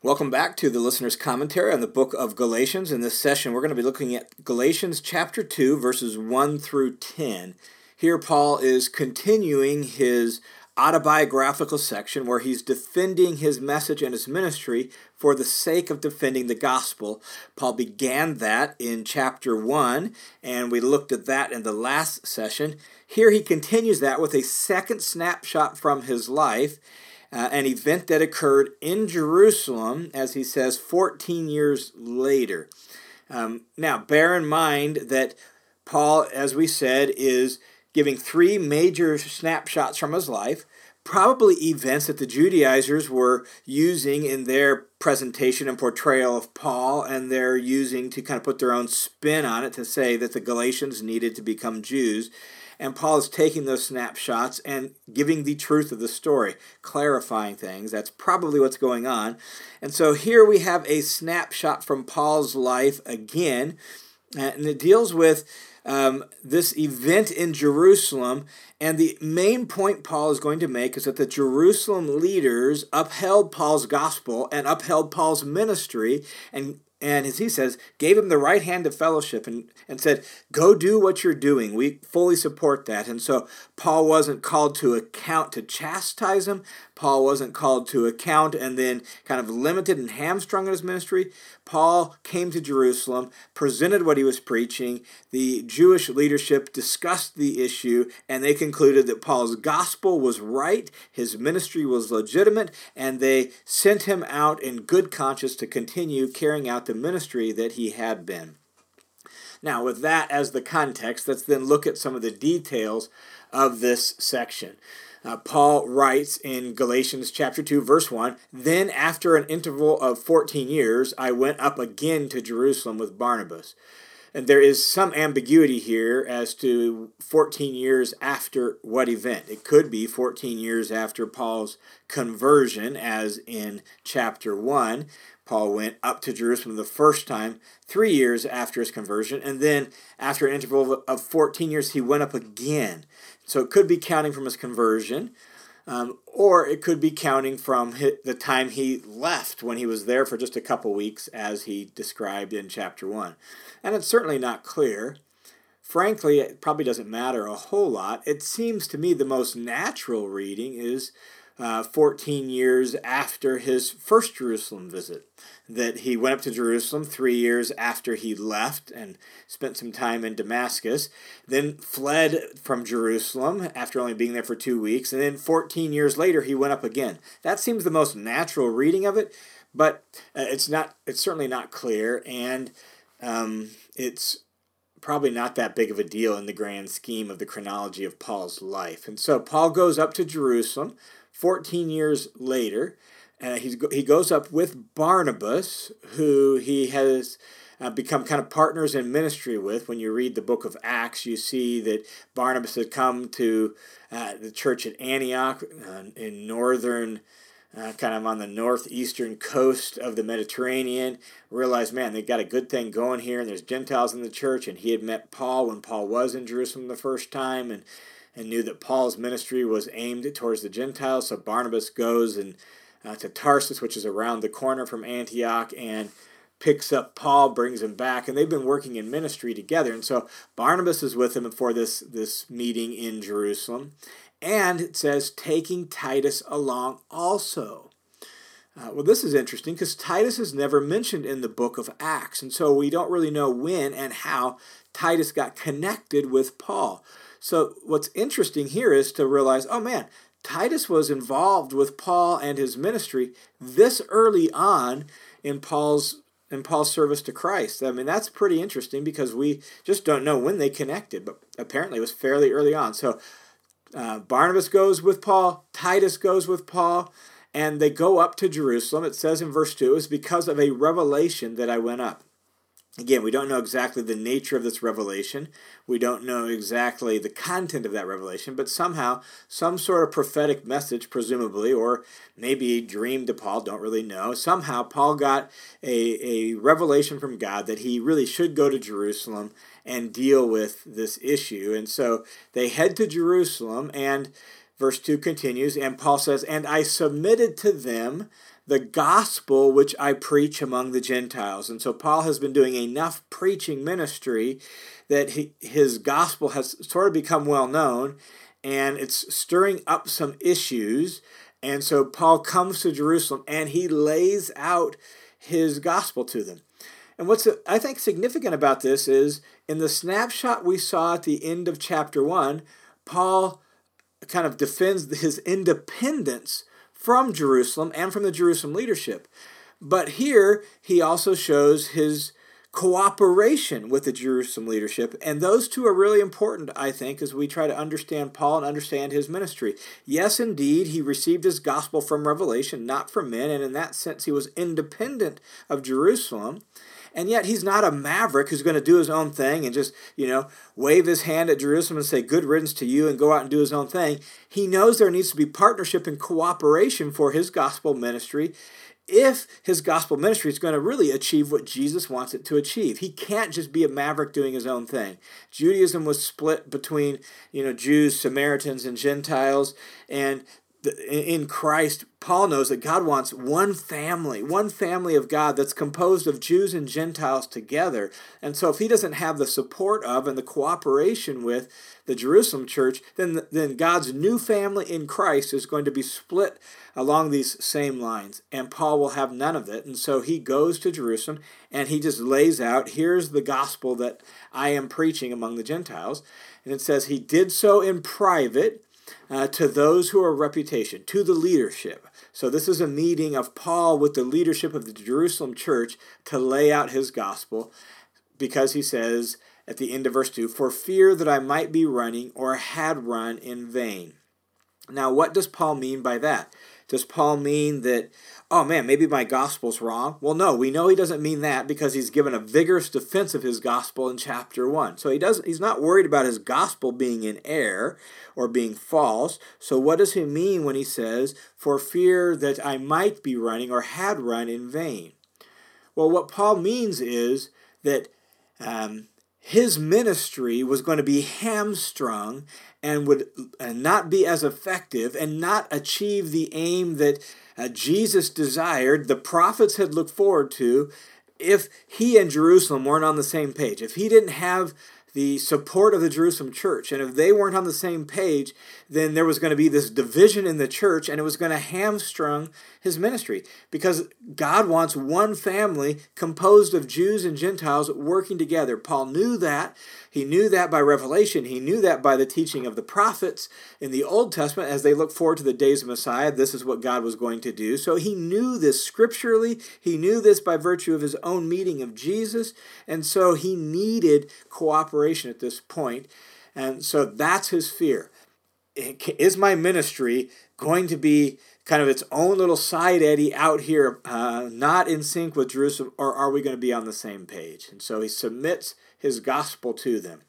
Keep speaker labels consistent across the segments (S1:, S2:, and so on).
S1: Welcome back to the listener's commentary on the book of Galatians. In this session, we're going to be looking at Galatians chapter 2, verses 1 through 10. Here, Paul is continuing his autobiographical section where he's defending his message and his ministry for the sake of defending the gospel. Paul began that in chapter 1, and we looked at that in the last session. Here, he continues that with a second snapshot from his life uh, an event that occurred in Jerusalem, as he says, 14 years later. Um, now, bear in mind that Paul, as we said, is giving three major snapshots from his life, probably events that the Judaizers were using in their presentation and portrayal of Paul, and they're using to kind of put their own spin on it to say that the Galatians needed to become Jews. And Paul is taking those snapshots and giving the truth of the story, clarifying things. That's probably what's going on. And so here we have a snapshot from Paul's life again, and it deals with um, this event in Jerusalem. And the main point Paul is going to make is that the Jerusalem leaders upheld Paul's gospel and upheld Paul's ministry and and as he says, gave him the right hand of fellowship and, and said, Go do what you're doing. We fully support that. And so Paul wasn't called to account to chastise him. Paul wasn't called to account and then kind of limited and hamstrung in his ministry. Paul came to Jerusalem, presented what he was preaching. The Jewish leadership discussed the issue, and they concluded that Paul's gospel was right, his ministry was legitimate, and they sent him out in good conscience to continue carrying out the ministry that he had been. Now, with that as the context, let's then look at some of the details of this section. Uh, Paul writes in Galatians chapter 2 verse 1, "Then after an interval of 14 years I went up again to Jerusalem with Barnabas." And there is some ambiguity here as to 14 years after what event. It could be 14 years after Paul's conversion, as in chapter 1. Paul went up to Jerusalem the first time, three years after his conversion, and then after an interval of 14 years, he went up again. So it could be counting from his conversion, um, or it could be counting from the time he left when he was there for just a couple weeks, as he described in chapter 1. And it's certainly not clear. Frankly, it probably doesn't matter a whole lot. It seems to me the most natural reading is uh, 14 years after his first Jerusalem visit. That he went up to Jerusalem three years after he left and spent some time in Damascus, then fled from Jerusalem after only being there for two weeks, and then 14 years later he went up again. That seems the most natural reading of it, but uh, it's not. It's certainly not clear, and um, it's probably not that big of a deal in the grand scheme of the chronology of Paul's life. And so Paul goes up to Jerusalem 14 years later, uh, he's, he goes up with Barnabas, who he has uh, become kind of partners in ministry with. When you read the book of Acts, you see that Barnabas had come to uh, the church at Antioch uh, in northern, uh, kind of on the northeastern coast of the Mediterranean. Realized, man, they got a good thing going here, and there's Gentiles in the church. And he had met Paul when Paul was in Jerusalem the first time, and and knew that Paul's ministry was aimed towards the Gentiles. So Barnabas goes and uh, to Tarsus, which is around the corner from Antioch, and picks up Paul, brings him back, and they've been working in ministry together. And so Barnabas is with him for this this meeting in Jerusalem, and it says taking Titus along also. Uh, well, this is interesting because Titus is never mentioned in the book of Acts, and so we don't really know when and how Titus got connected with Paul. So what's interesting here is to realize, oh man, Titus was involved with Paul and his ministry this early on in Paul's in Paul's service to Christ. I mean, that's pretty interesting because we just don't know when they connected, but apparently it was fairly early on. So uh, Barnabas goes with Paul, Titus goes with Paul, and they go up to Jerusalem. It says in verse 2 is because of a revelation that I went up. Again, we don't know exactly the nature of this revelation. We don't know exactly the content of that revelation, but somehow, some sort of prophetic message, presumably, or maybe a dream to Paul, don't really know. Somehow, Paul got a, a revelation from God that he really should go to Jerusalem and deal with this issue. And so they head to Jerusalem, and verse 2 continues, and Paul says, And I submitted to them the gospel which I preach among the Gentiles. And so Paul has been doing enough preaching ministry that he, his gospel has sort of become well known and it's stirring up some issues. And so Paul comes to Jerusalem and he lays out his gospel to them. And what's I think significant about this is in the snapshot we saw at the end of chapter 1, Paul kind of defends his independence from Jerusalem and from the Jerusalem leadership. But here he also shows his cooperation with the Jerusalem leadership. And those two are really important, I think, as we try to understand Paul and understand his ministry. Yes, indeed, he received his gospel from revelation, not from men, and in that sense, he was independent of Jerusalem. And yet he's not a maverick who's going to do his own thing and just, you know, wave his hand at Jerusalem and say, good riddance to you and go out and do his own thing. He knows there needs to be partnership and cooperation for his gospel ministry if his gospel ministry is going to really achieve what Jesus wants it to achieve. He can't just be a maverick doing his own thing. Judaism was split between, you know, Jews, Samaritans, and Gentiles, and in Christ, Paul knows that God wants one family, one family of God that's composed of Jews and Gentiles together. And so, if he doesn't have the support of and the cooperation with the Jerusalem church, then, then God's new family in Christ is going to be split along these same lines. And Paul will have none of it. And so, he goes to Jerusalem and he just lays out here's the gospel that I am preaching among the Gentiles. And it says, He did so in private uh, to those who are reputation, to the leadership. So, this is a meeting of Paul with the leadership of the Jerusalem church to lay out his gospel because he says at the end of verse 2 For fear that I might be running or had run in vain. Now, what does Paul mean by that? Does Paul mean that, oh man, maybe my gospel's wrong? Well, no, we know he doesn't mean that because he's given a vigorous defense of his gospel in chapter 1. So he doesn't he's not worried about his gospel being in error or being false. So what does he mean when he says, for fear that I might be running or had run in vain? Well, what Paul means is that um, his ministry was going to be hamstrung and would not be as effective and not achieve the aim that uh, Jesus desired, the prophets had looked forward to, if he and Jerusalem weren't on the same page. If he didn't have the support of the Jerusalem church. And if they weren't on the same page, then there was going to be this division in the church and it was going to hamstrung his ministry because God wants one family composed of Jews and Gentiles working together. Paul knew that. He knew that by revelation. He knew that by the teaching of the prophets in the Old Testament as they look forward to the days of Messiah. This is what God was going to do. So he knew this scripturally. He knew this by virtue of his own meeting of Jesus. And so he needed cooperation at this point. And so that's his fear. Is my ministry going to be kind of its own little side eddy out here, uh, not in sync with Jerusalem, or are we going to be on the same page? And so he submits his gospel to them.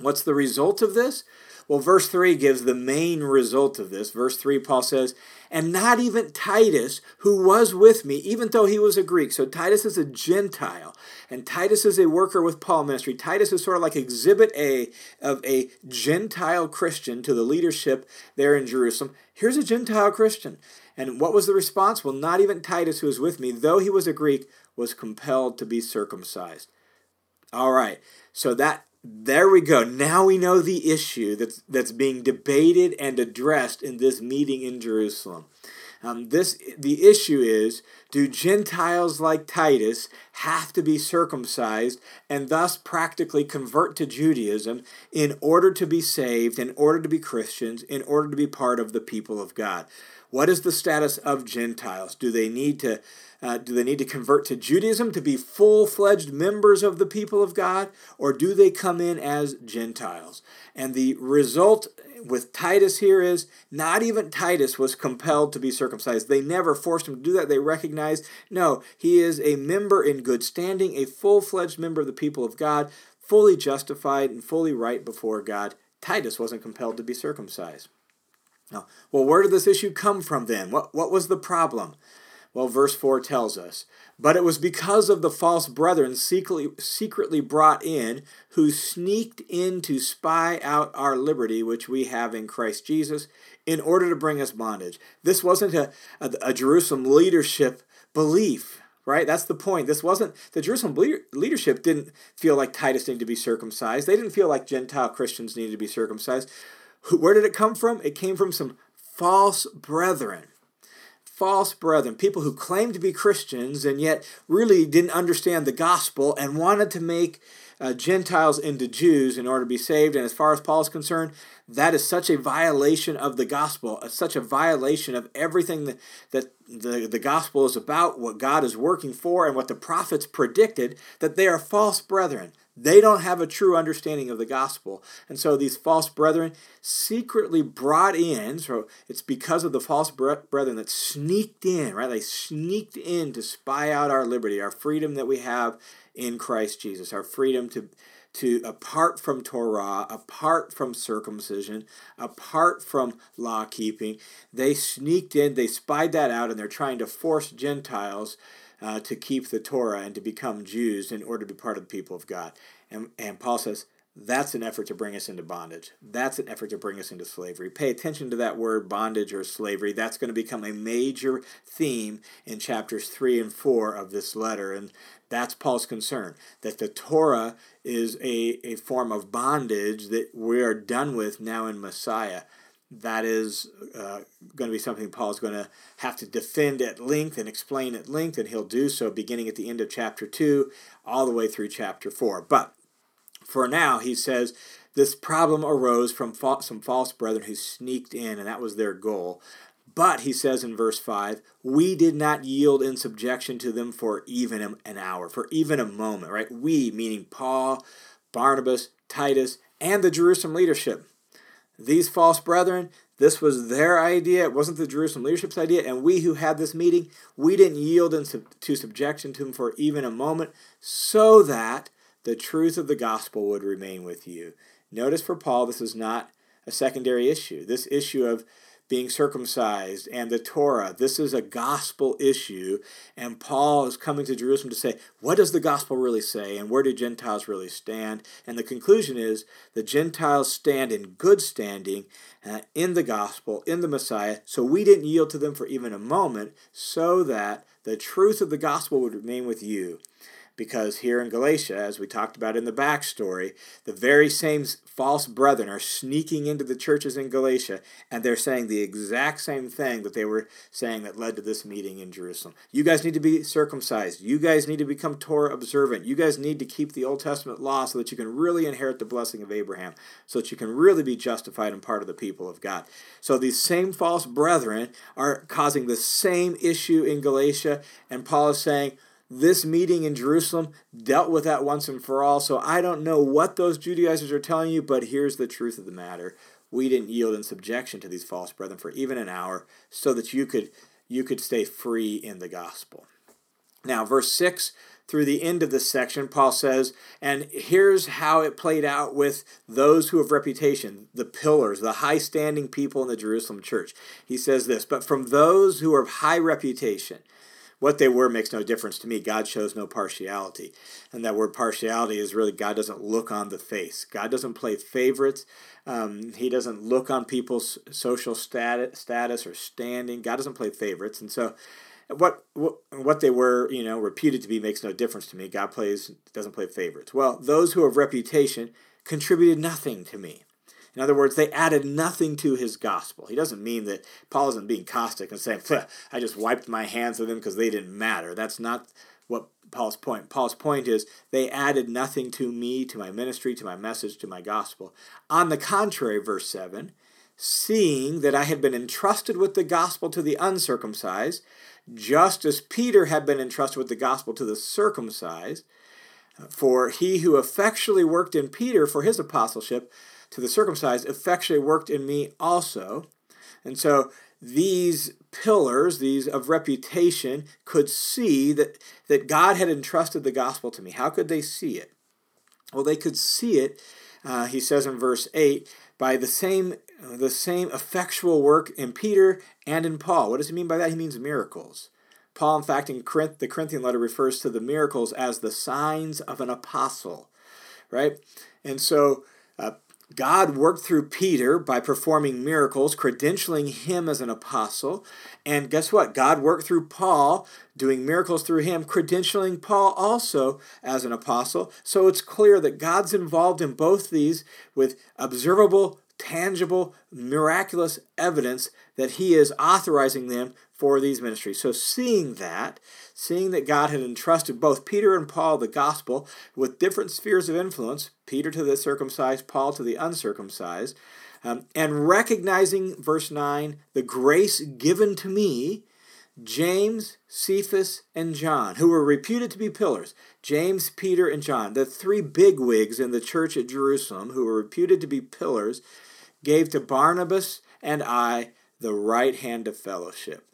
S1: What's the result of this? Well, verse 3 gives the main result of this. Verse 3, Paul says, And not even Titus, who was with me, even though he was a Greek. So Titus is a Gentile, and Titus is a worker with Paul ministry. Titus is sort of like exhibit A of a Gentile Christian to the leadership there in Jerusalem. Here's a Gentile Christian. And what was the response? Well, not even Titus, who was with me, though he was a Greek, was compelled to be circumcised. All right. So that there we go. Now we know the issue that's that's being debated and addressed in this meeting in Jerusalem. Um, this the issue is: Do Gentiles like Titus have to be circumcised and thus practically convert to Judaism in order to be saved, in order to be Christians, in order to be part of the people of God? What is the status of Gentiles? Do they need to uh, do they need to convert to Judaism to be full fledged members of the people of God, or do they come in as Gentiles? And the result with Titus here is not even Titus was compelled to be circumcised. They never forced him to do that. They recognized, no, he is a member in good standing, a full fledged member of the people of God, fully justified and fully right before God. Titus wasn't compelled to be circumcised. Now, well, where did this issue come from then? What, what was the problem? Well, verse 4 tells us, But it was because of the false brethren secretly, secretly brought in, who sneaked in to spy out our liberty, which we have in Christ Jesus, in order to bring us bondage. This wasn't a, a, a Jerusalem leadership belief right? That's the point. This wasn't the Jerusalem leadership didn't feel like Titus needed to be circumcised. They didn't feel like Gentile Christians needed to be circumcised. Where did it come from? It came from some false brethren. False brethren, people who claimed to be Christians and yet really didn't understand the gospel and wanted to make uh, Gentiles into Jews in order to be saved. And as far as Paul is concerned, that is such a violation of the gospel, uh, such a violation of everything that, that the, the gospel is about, what God is working for, and what the prophets predicted, that they are false brethren. They don't have a true understanding of the gospel. And so these false brethren secretly brought in, so it's because of the false brethren that sneaked in, right? They sneaked in to spy out our liberty, our freedom that we have in Christ Jesus, our freedom to to apart from Torah, apart from circumcision, apart from law keeping, they sneaked in, they spied that out, and they're trying to force Gentiles uh, to keep the Torah and to become Jews in order to be part of the people of God. And, and Paul says, that's an effort to bring us into bondage. That's an effort to bring us into slavery. Pay attention to that word bondage or slavery. That's going to become a major theme in chapters 3 and 4 of this letter. And that's Paul's concern that the Torah is a, a form of bondage that we are done with now in Messiah. That is uh, going to be something Paul's going to have to defend at length and explain at length, and he'll do so beginning at the end of chapter 2 all the way through chapter 4. But for now, he says this problem arose from fa- some false brethren who sneaked in, and that was their goal. But, he says in verse 5, we did not yield in subjection to them for even an hour, for even a moment, right? We, meaning Paul, Barnabas, Titus, and the Jerusalem leadership. These false brethren, this was their idea. It wasn't the Jerusalem leadership's idea. And we who had this meeting, we didn't yield in sub- to subjection to them for even a moment so that the truth of the gospel would remain with you. Notice for Paul, this is not a secondary issue. This issue of being circumcised and the Torah. This is a gospel issue, and Paul is coming to Jerusalem to say, what does the gospel really say, and where do Gentiles really stand? And the conclusion is the Gentiles stand in good standing uh, in the gospel, in the Messiah, so we didn't yield to them for even a moment, so that the truth of the gospel would remain with you because here in Galatia, as we talked about in the backstory, the very same false brethren are sneaking into the churches in Galatia and they're saying the exact same thing that they were saying that led to this meeting in Jerusalem. You guys need to be circumcised. You guys need to become Torah observant. You guys need to keep the Old Testament law so that you can really inherit the blessing of Abraham, so that you can really be justified and part of the people of God. So these same false brethren are causing the same issue in Galatia, and Paul is saying, this meeting in Jerusalem dealt with that once and for all. So I don't know what those Judaizers are telling you, but here's the truth of the matter. We didn't yield in subjection to these false brethren for even an hour so that you could you could stay free in the gospel. Now, verse 6 through the end of this section, Paul says, and here's how it played out with those who have reputation, the pillars, the high standing people in the Jerusalem church. He says this, but from those who are of high reputation, what they were makes no difference to me. God shows no partiality. And that word partiality is really God doesn't look on the face. God doesn't play favorites. Um, he doesn't look on people's social status, status or standing. God doesn't play favorites. And so what, what what they were, you know, reputed to be makes no difference to me. God plays doesn't play favorites. Well, those who have reputation contributed nothing to me. In other words, they added nothing to his gospel. He doesn't mean that Paul isn't being caustic and saying, I just wiped my hands of them because they didn't matter. That's not what Paul's point. Paul's point is they added nothing to me, to my ministry, to my message, to my gospel. On the contrary, verse 7 seeing that I had been entrusted with the gospel to the uncircumcised, just as Peter had been entrusted with the gospel to the circumcised, for he who effectually worked in Peter for his apostleship to the circumcised effectually worked in me also. And so these pillars, these of reputation, could see that, that God had entrusted the gospel to me. How could they see it? Well, they could see it, uh, he says in verse 8, by the same the same effectual work in Peter and in Paul. What does he mean by that? He means miracles. Paul, in fact, in Corinth, the Corinthian letter refers to the miracles as the signs of an apostle, right? And so God worked through Peter by performing miracles, credentialing him as an apostle. And guess what? God worked through Paul, doing miracles through him, credentialing Paul also as an apostle. So it's clear that God's involved in both these with observable, tangible, miraculous evidence that he is authorizing them for these ministries. So, seeing that, seeing that God had entrusted both Peter and Paul the gospel with different spheres of influence, Peter to the circumcised, Paul to the uncircumcised, um, and recognizing, verse 9, the grace given to me, James, Cephas, and John, who were reputed to be pillars, James, Peter, and John, the three bigwigs in the church at Jerusalem, who were reputed to be pillars, gave to Barnabas and I the right hand of fellowship.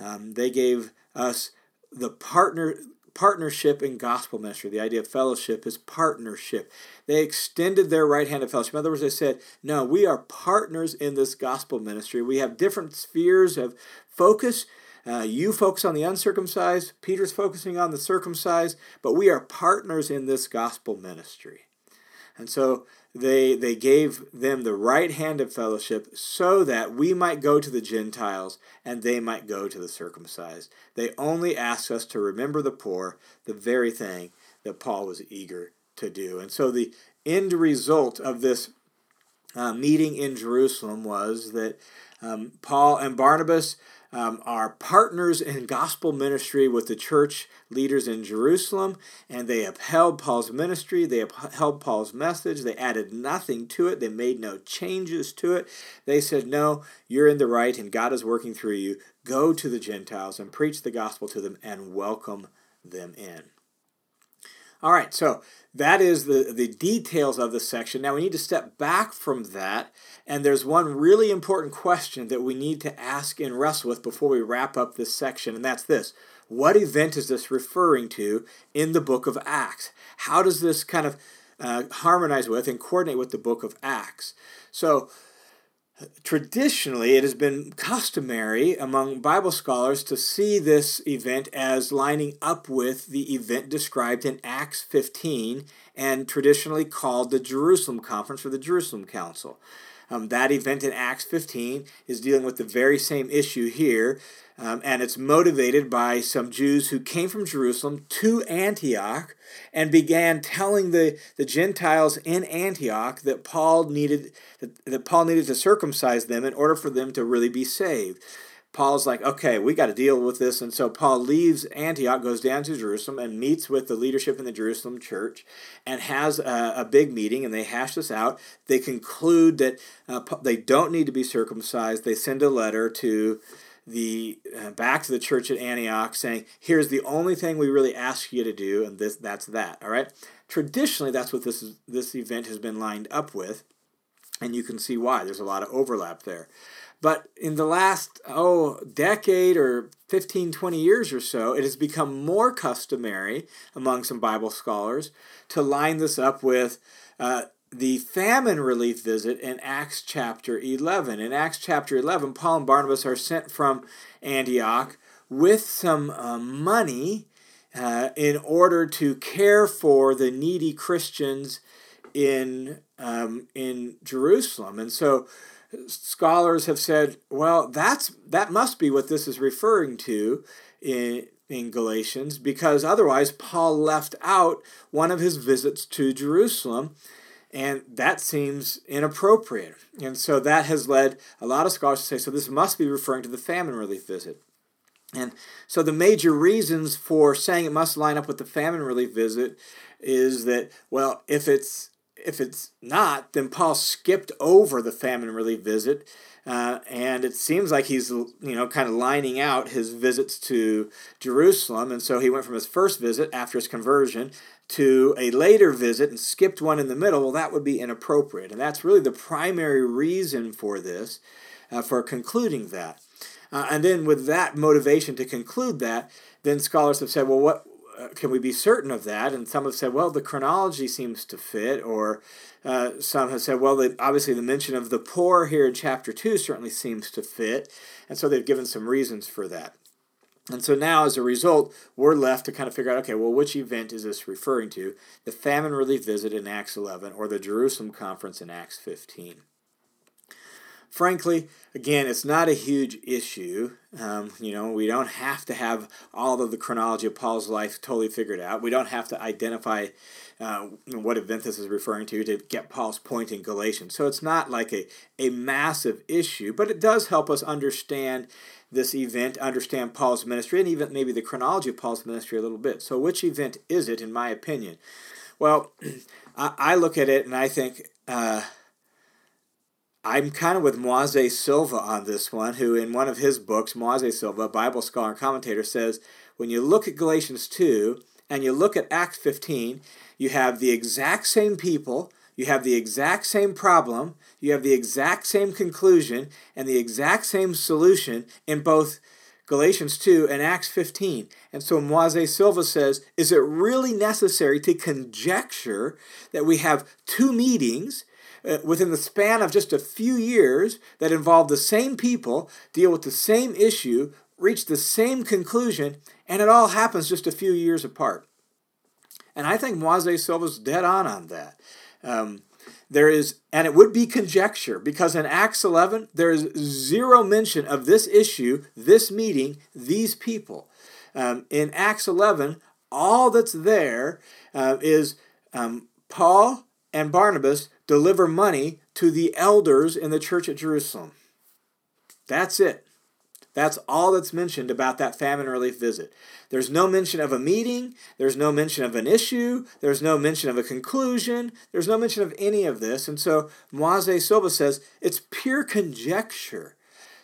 S1: Um, they gave us the partner partnership in gospel ministry. The idea of fellowship is partnership. They extended their right hand of fellowship. In other words, they said, No, we are partners in this gospel ministry. We have different spheres of focus. Uh, you focus on the uncircumcised, Peter's focusing on the circumcised, but we are partners in this gospel ministry. And so they, they gave them the right hand of fellowship so that we might go to the Gentiles and they might go to the circumcised. They only ask us to remember the poor, the very thing that Paul was eager to do. And so the end result of this uh, meeting in Jerusalem was that um, Paul and Barnabas um, are partners in gospel ministry with the church leaders in Jerusalem, and they upheld Paul's ministry. They upheld Paul's message. They added nothing to it. They made no changes to it. They said, No, you're in the right, and God is working through you. Go to the Gentiles and preach the gospel to them and welcome them in. All right, so that is the, the details of the section. Now we need to step back from that, and there's one really important question that we need to ask and wrestle with before we wrap up this section, and that's this What event is this referring to in the book of Acts? How does this kind of uh, harmonize with and coordinate with the book of Acts? So, Traditionally, it has been customary among Bible scholars to see this event as lining up with the event described in Acts 15 and traditionally called the Jerusalem Conference or the Jerusalem Council. Um, that event in Acts 15 is dealing with the very same issue here, um, and it's motivated by some Jews who came from Jerusalem to Antioch and began telling the, the Gentiles in Antioch that Paul needed that, that Paul needed to circumcise them in order for them to really be saved. Paul's like, okay, we got to deal with this. And so Paul leaves Antioch, goes down to Jerusalem, and meets with the leadership in the Jerusalem church and has a, a big meeting. And they hash this out. They conclude that uh, they don't need to be circumcised. They send a letter to the uh, back to the church at Antioch saying, here's the only thing we really ask you to do, and this that's that. All right. Traditionally, that's what this is, this event has been lined up with, and you can see why. There's a lot of overlap there. But in the last, oh, decade or 15, 20 years or so, it has become more customary among some Bible scholars to line this up with uh, the famine relief visit in Acts chapter 11. In Acts chapter 11, Paul and Barnabas are sent from Antioch with some uh, money uh, in order to care for the needy Christians in, um, in Jerusalem. And so scholars have said, well, that's that must be what this is referring to in in Galatians, because otherwise Paul left out one of his visits to Jerusalem, and that seems inappropriate. And so that has led a lot of scholars to say, so this must be referring to the famine relief visit. And so the major reasons for saying it must line up with the famine relief visit is that, well, if it's if it's not, then Paul skipped over the famine relief visit, uh, and it seems like he's you know kind of lining out his visits to Jerusalem, and so he went from his first visit after his conversion to a later visit and skipped one in the middle. Well, that would be inappropriate, and that's really the primary reason for this, uh, for concluding that. Uh, and then with that motivation to conclude that, then scholars have said, well, what uh, can we be certain of that? And some have said, well, the chronology seems to fit, or uh, some have said, well, obviously the mention of the poor here in chapter 2 certainly seems to fit, and so they've given some reasons for that. And so now, as a result, we're left to kind of figure out okay, well, which event is this referring to? The famine relief visit in Acts 11 or the Jerusalem conference in Acts 15? Frankly, again, it's not a huge issue. Um, you know, we don't have to have all of the chronology of Paul's life totally figured out. We don't have to identify uh, what event this is referring to to get Paul's point in Galatians. So it's not like a, a massive issue, but it does help us understand this event, understand Paul's ministry, and even maybe the chronology of Paul's ministry a little bit. So, which event is it, in my opinion? Well, I, I look at it and I think uh, I'm kind of with Moisés Silva on this one, who in one of his books, Moisés Silva, Bible scholar and commentator, says when you look at Galatians 2 and you look at Acts 15, you have the exact same people you have the exact same problem, you have the exact same conclusion, and the exact same solution in both Galatians 2 and Acts 15. And so Moisés Silva says, is it really necessary to conjecture that we have two meetings uh, within the span of just a few years that involve the same people, deal with the same issue, reach the same conclusion, and it all happens just a few years apart? And I think Moisés Silva's dead on on that. Um, there is, and it would be conjecture because in Acts 11, there is zero mention of this issue, this meeting, these people. Um, in Acts 11, all that's there uh, is um, Paul and Barnabas deliver money to the elders in the church at Jerusalem. That's it. That's all that's mentioned about that famine relief visit. There's no mention of a meeting, there's no mention of an issue, there's no mention of a conclusion, there's no mention of any of this. And so Moisés Silva says it's pure conjecture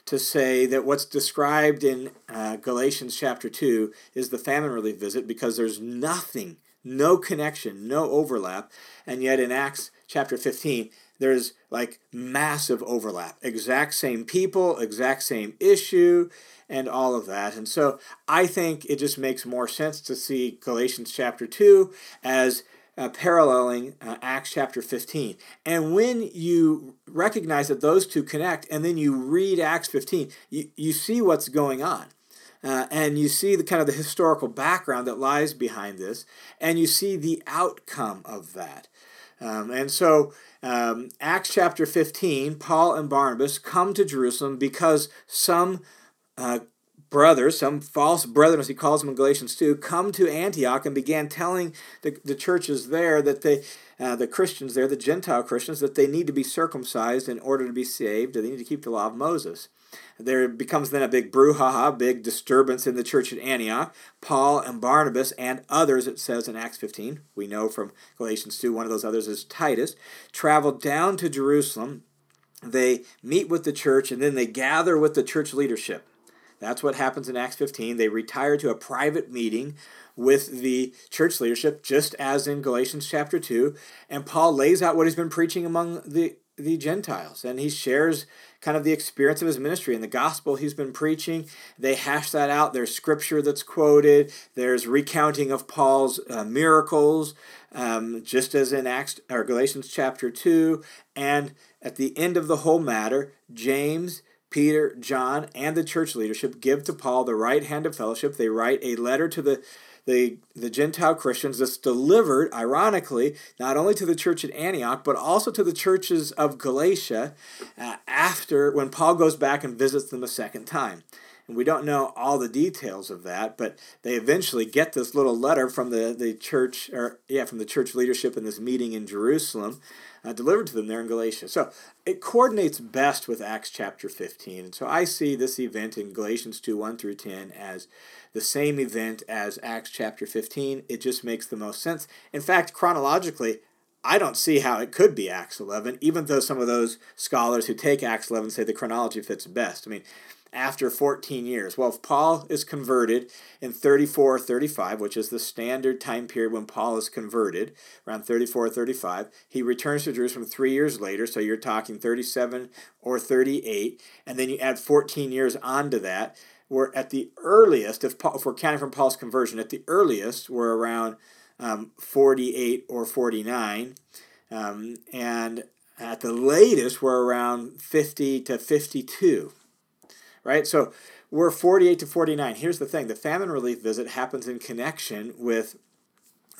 S1: to say that what's described in uh, Galatians chapter 2 is the famine relief visit because there's nothing, no connection, no overlap. And yet in Acts chapter 15, there's like massive overlap. Exact same people, exact same issue, and all of that. And so I think it just makes more sense to see Galatians chapter 2 as uh, paralleling uh, Acts chapter 15. And when you recognize that those two connect and then you read Acts 15, you, you see what's going on. Uh, and you see the kind of the historical background that lies behind this, and you see the outcome of that. Um, and so um, Acts chapter 15, Paul and Barnabas come to Jerusalem because some uh, brothers, some false brethren, as he calls them in Galatians 2, come to Antioch and began telling the, the churches there that they, uh, the Christians there, the Gentile Christians, that they need to be circumcised in order to be saved, they need to keep the law of Moses. There becomes then a big brouhaha, big disturbance in the church at Antioch. Paul and Barnabas and others, it says in Acts 15, we know from Galatians 2, one of those others is Titus, travel down to Jerusalem. They meet with the church and then they gather with the church leadership. That's what happens in Acts 15. They retire to a private meeting with the church leadership, just as in Galatians chapter 2. And Paul lays out what he's been preaching among the, the Gentiles. And he shares kind of the experience of his ministry and the gospel he's been preaching. They hash that out. There's scripture that's quoted. There's recounting of Paul's uh, miracles, um, just as in Acts or Galatians chapter two. And at the end of the whole matter, James. Peter, John, and the church leadership give to Paul the right hand of fellowship. They write a letter to the the, the Gentile Christians that's delivered, ironically, not only to the church at Antioch, but also to the churches of Galatia uh, after when Paul goes back and visits them a second time. And we don't know all the details of that, but they eventually get this little letter from the, the church, or yeah, from the church leadership in this meeting in Jerusalem, uh, delivered to them there in Galatia. So it coordinates best with Acts chapter 15. And so I see this event in Galatians 2 1 through 10 as the same event as Acts chapter 15. It just makes the most sense. In fact, chronologically, I don't see how it could be Acts 11, even though some of those scholars who take Acts 11 say the chronology fits best. I mean, after 14 years. Well, if Paul is converted in 34 35, which is the standard time period when Paul is converted, around 34 35, he returns to Jerusalem three years later, so you're talking 37 or 38, and then you add 14 years onto that. We're at the earliest, if, if we're counting from Paul's conversion, at the earliest, we're around um, 48 or 49. Um, and at the latest, we're around 50 to 52 right? So we're 48 to 49. Here's the thing the famine relief visit happens in connection with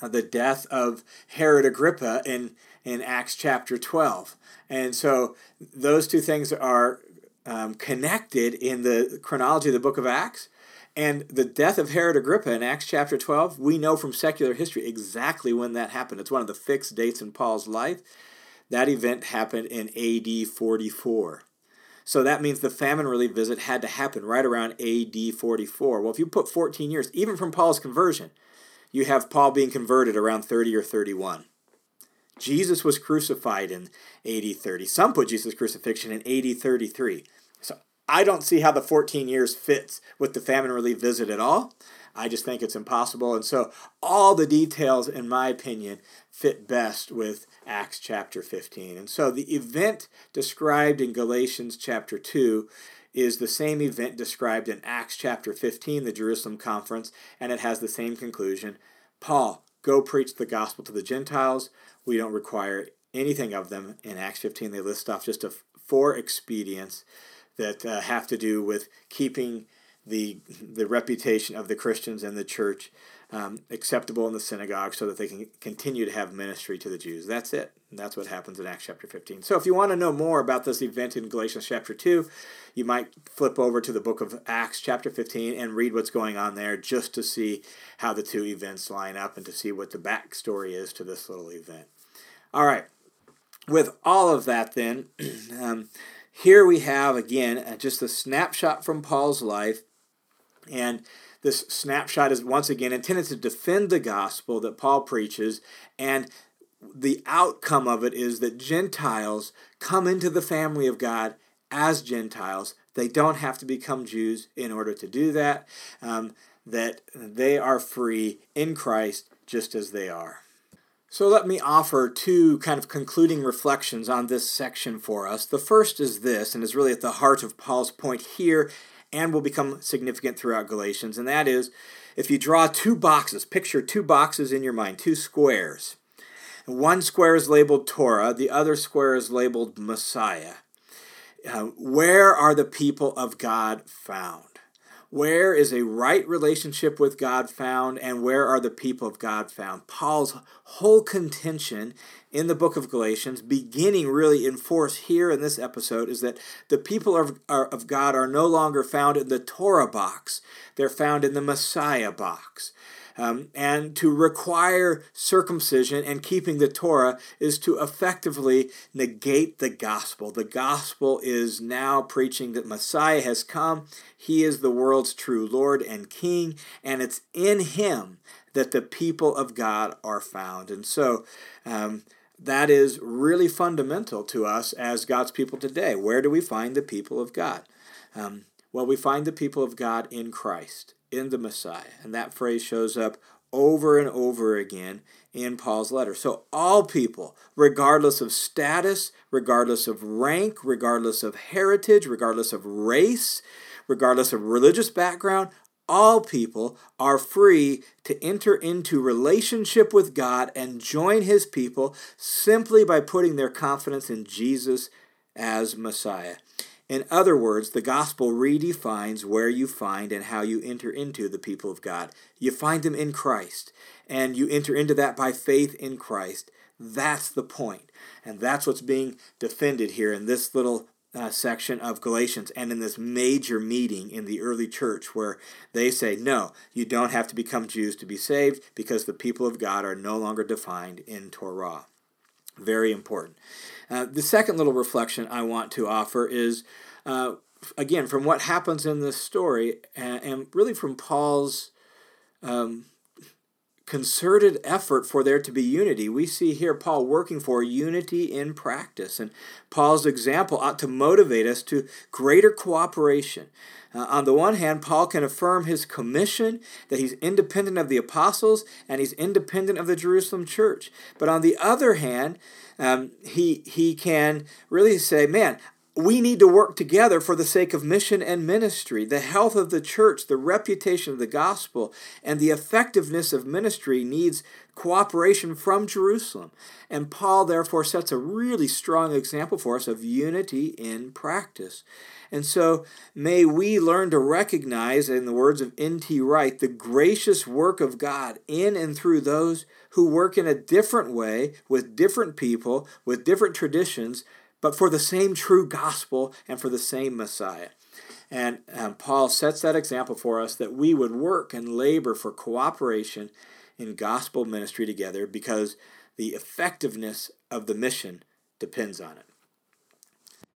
S1: uh, the death of Herod Agrippa in, in Acts chapter 12. And so those two things are um, connected in the chronology of the book of Acts. And the death of Herod Agrippa in Acts chapter 12, we know from secular history exactly when that happened. It's one of the fixed dates in Paul's life. That event happened in AD 44. So that means the famine relief visit had to happen right around AD 44. Well, if you put 14 years, even from Paul's conversion, you have Paul being converted around 30 or 31. Jesus was crucified in AD 30. Some put Jesus' crucifixion in AD 33. I don't see how the 14 years fits with the famine relief visit at all. I just think it's impossible. And so all the details, in my opinion, fit best with Acts chapter 15. And so the event described in Galatians chapter 2 is the same event described in Acts chapter 15, the Jerusalem conference, and it has the same conclusion. Paul, go preach the gospel to the Gentiles. We don't require anything of them. In Acts 15, they list off just a, four expedients that uh, have to do with keeping the the reputation of the Christians and the church um, acceptable in the synagogue so that they can continue to have ministry to the Jews. That's it. And that's what happens in Acts chapter 15. So if you want to know more about this event in Galatians chapter 2, you might flip over to the book of Acts chapter 15 and read what's going on there just to see how the two events line up and to see what the backstory is to this little event. All right. With all of that, then, um, here we have again just a snapshot from Paul's life and this snapshot is once again intended to defend the gospel that Paul preaches, and the outcome of it is that Gentiles come into the family of God as Gentiles. They don't have to become Jews in order to do that, um, that they are free in Christ just as they are. So let me offer two kind of concluding reflections on this section for us. The first is this, and is really at the heart of Paul's point here and will become significant throughout Galatians, and that is if you draw two boxes, picture two boxes in your mind, two squares. One square is labeled Torah, the other square is labeled Messiah. Uh, where are the people of God found? Where is a right relationship with God found, and where are the people of God found? Paul's whole contention in the book of Galatians, beginning really in force here in this episode, is that the people of, of God are no longer found in the Torah box, they're found in the Messiah box. Um, and to require circumcision and keeping the Torah is to effectively negate the gospel. The gospel is now preaching that Messiah has come. He is the world's true Lord and King, and it's in Him that the people of God are found. And so, um, that is really fundamental to us as God's people today. Where do we find the people of God? Um, well, we find the people of God in Christ in the Messiah. And that phrase shows up over and over again in Paul's letter. So, all people, regardless of status, regardless of rank, regardless of heritage, regardless of race, regardless of religious background, all people are free to enter into relationship with God and join his people simply by putting their confidence in Jesus as Messiah. In other words, the gospel redefines where you find and how you enter into the people of God. You find them in Christ, and you enter into that by faith in Christ. That's the point. And that's what's being defended here in this little uh, section of Galatians and in this major meeting in the early church where they say, no, you don't have to become Jews to be saved because the people of God are no longer defined in Torah. Very important. Uh, the second little reflection I want to offer is, uh, again, from what happens in this story, and, and really from Paul's um, concerted effort for there to be unity. We see here Paul working for unity in practice, and Paul's example ought to motivate us to greater cooperation. Uh, on the one hand, Paul can affirm his commission that he's independent of the apostles and he's independent of the Jerusalem church. But on the other hand, um, he, he can really say, man, we need to work together for the sake of mission and ministry, the health of the church, the reputation of the gospel, and the effectiveness of ministry needs cooperation from Jerusalem. And Paul, therefore, sets a really strong example for us of unity in practice. And so may we learn to recognize, in the words of N.T. Wright, the gracious work of God in and through those who work in a different way, with different people, with different traditions, but for the same true gospel and for the same Messiah. And um, Paul sets that example for us that we would work and labor for cooperation in gospel ministry together because the effectiveness of the mission depends on it.